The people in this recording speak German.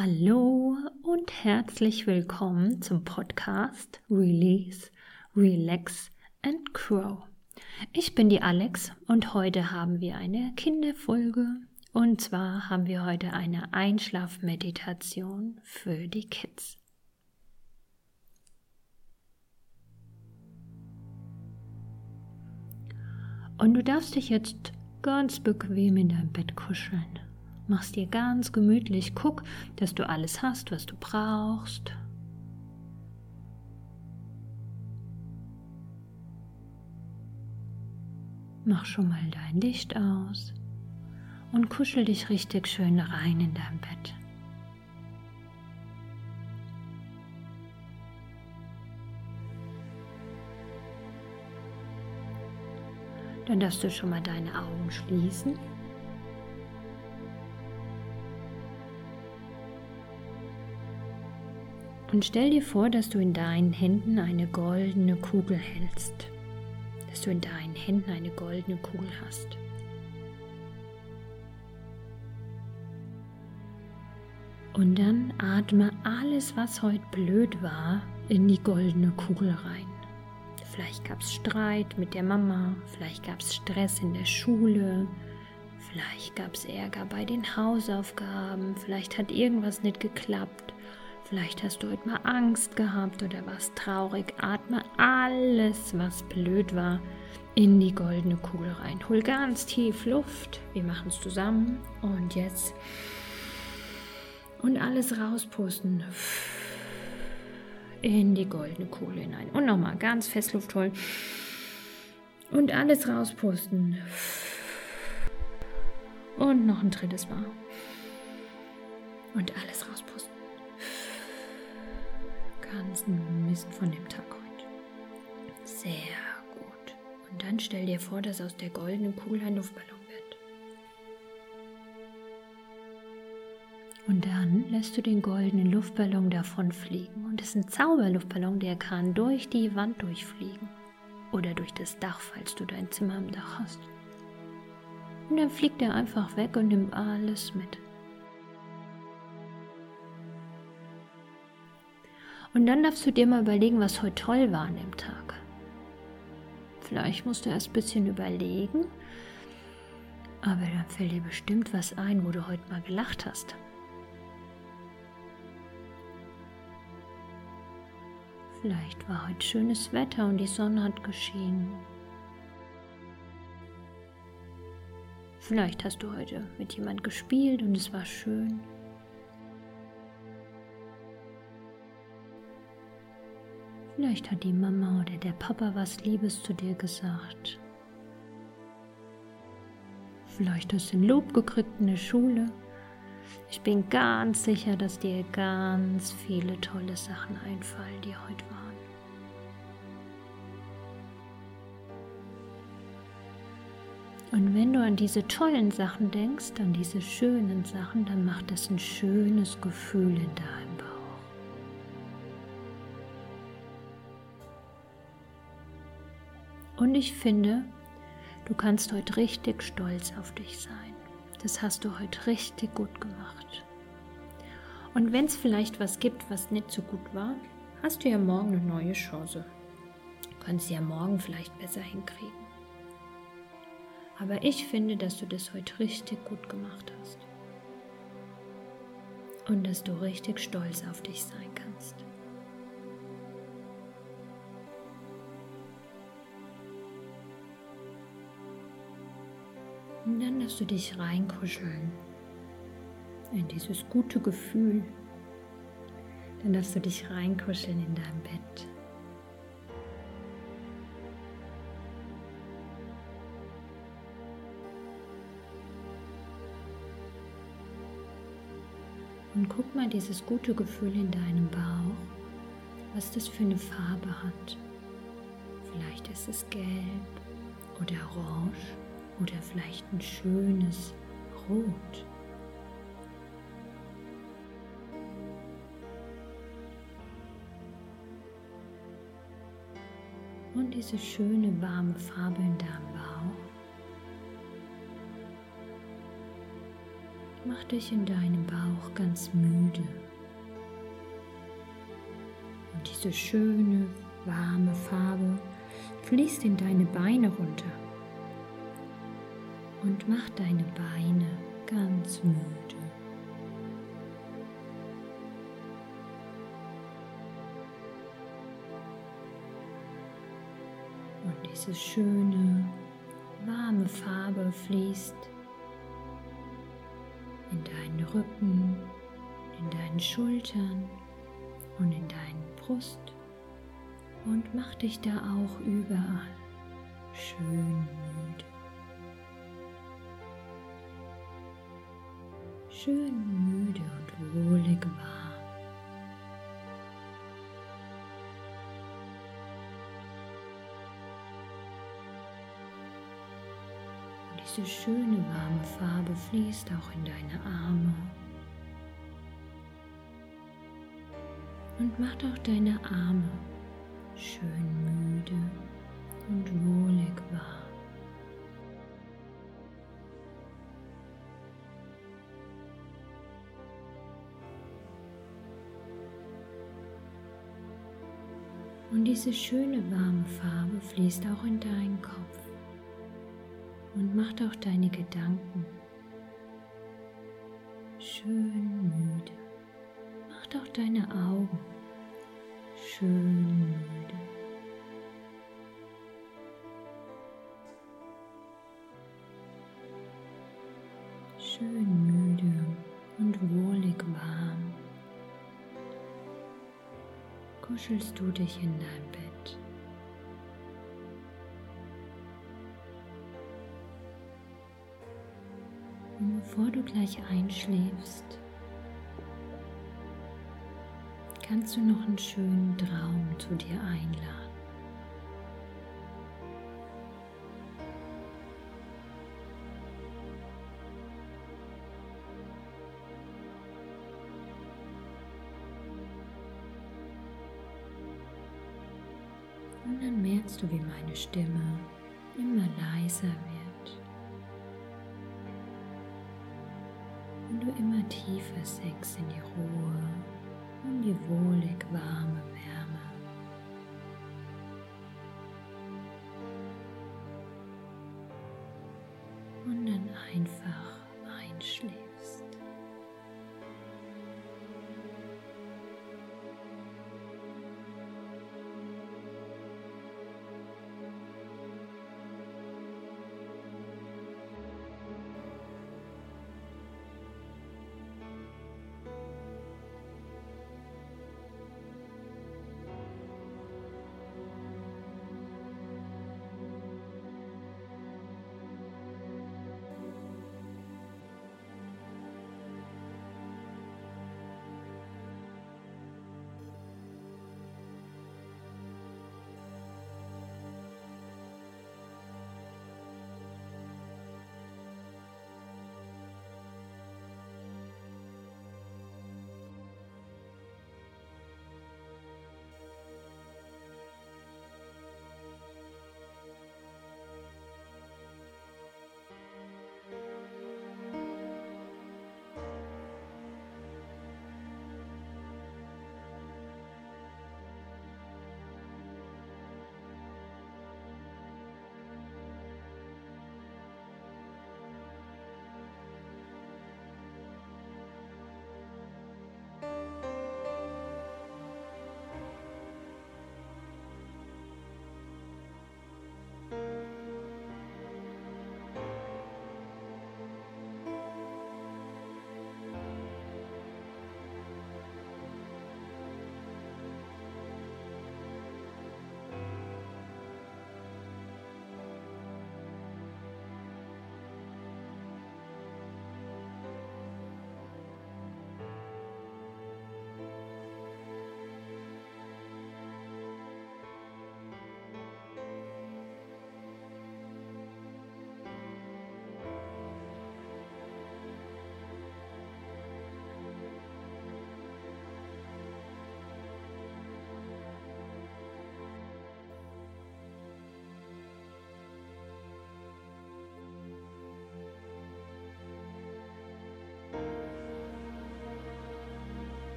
Hallo und herzlich willkommen zum Podcast Release, Relax and Grow. Ich bin die Alex und heute haben wir eine Kinderfolge und zwar haben wir heute eine Einschlafmeditation für die Kids. Und du darfst dich jetzt ganz bequem in dein Bett kuscheln. Mach's dir ganz gemütlich. Guck, dass du alles hast, was du brauchst. Mach schon mal dein Licht aus und kuschel dich richtig schön rein in dein Bett. Dann darfst du schon mal deine Augen schließen. Und stell dir vor, dass du in deinen Händen eine goldene Kugel hältst. Dass du in deinen Händen eine goldene Kugel hast. Und dann atme alles, was heute blöd war, in die goldene Kugel rein. Vielleicht gab es Streit mit der Mama, vielleicht gab es Stress in der Schule, vielleicht gab es Ärger bei den Hausaufgaben, vielleicht hat irgendwas nicht geklappt Vielleicht hast du heute mal Angst gehabt oder warst traurig. Atme alles, was blöd war, in die goldene Kugel rein. Hol ganz tief Luft. Wir machen es zusammen. Und jetzt. Und alles rauspusten. In die goldene Kugel hinein. Und nochmal ganz fest Luft holen. Und alles rauspusten. Und noch ein drittes Mal. Und alles rauspusten ganzen Mist von dem Tag heute. Sehr gut. Und dann stell dir vor, dass aus der goldenen Kugel ein Luftballon wird. Und dann lässt du den goldenen Luftballon davon fliegen. Und es ist ein Zauberluftballon, der kann durch die Wand durchfliegen. Oder durch das Dach, falls du dein Zimmer im Dach hast. Und dann fliegt er einfach weg und nimmt alles mit. Und dann darfst du dir mal überlegen, was heute toll war an dem Tag. Vielleicht musst du erst ein bisschen überlegen, aber dann fällt dir bestimmt was ein, wo du heute mal gelacht hast. Vielleicht war heute schönes Wetter und die Sonne hat geschienen. Vielleicht hast du heute mit jemand gespielt und es war schön. Vielleicht hat die Mama oder der Papa was Liebes zu dir gesagt. Vielleicht hast du ein Lob gekriegt in der Schule. Ich bin ganz sicher, dass dir ganz viele tolle Sachen einfallen, die heute waren. Und wenn du an diese tollen Sachen denkst, an diese schönen Sachen, dann macht es ein schönes Gefühl in deinem Bauch. Und ich finde, du kannst heute richtig stolz auf dich sein. Das hast du heute richtig gut gemacht. Und wenn es vielleicht was gibt, was nicht so gut war, hast du ja morgen eine neue Chance. Du kannst ja morgen vielleicht besser hinkriegen. Aber ich finde, dass du das heute richtig gut gemacht hast. Und dass du richtig stolz auf dich sein kannst. Dann darfst du dich reinkuscheln in dieses gute Gefühl. Dann darfst du dich reinkuscheln in dein Bett. Und guck mal dieses gute Gefühl in deinem Bauch, was das für eine Farbe hat. Vielleicht ist es gelb oder orange oder vielleicht ein schönes Rot. Und diese schöne warme Farbe in deinem Bauch. macht dich in deinem Bauch ganz müde. Und diese schöne warme Farbe fließt in deine Beine runter und macht deine Beine ganz müde. Und diese schöne, warme Farbe fließt in deinen Rücken, in deinen Schultern und in deinen Brust und mach dich da auch überall schön Schön müde und wohlig warm. Und diese schöne warme Farbe fließt auch in deine Arme und macht auch deine Arme schön diese schöne warme Farbe fließt auch in deinen Kopf und macht auch deine Gedanken schön müde. Macht auch deine Augen schön müde. Kuschelst du dich in dein Bett. Und bevor du gleich einschläfst, kannst du noch einen schönen Traum zu dir einladen. Stimme immer leiser wird. Und du immer tiefer senkst in die Ruhe und die wohlig warme Wärme. Und dann einfach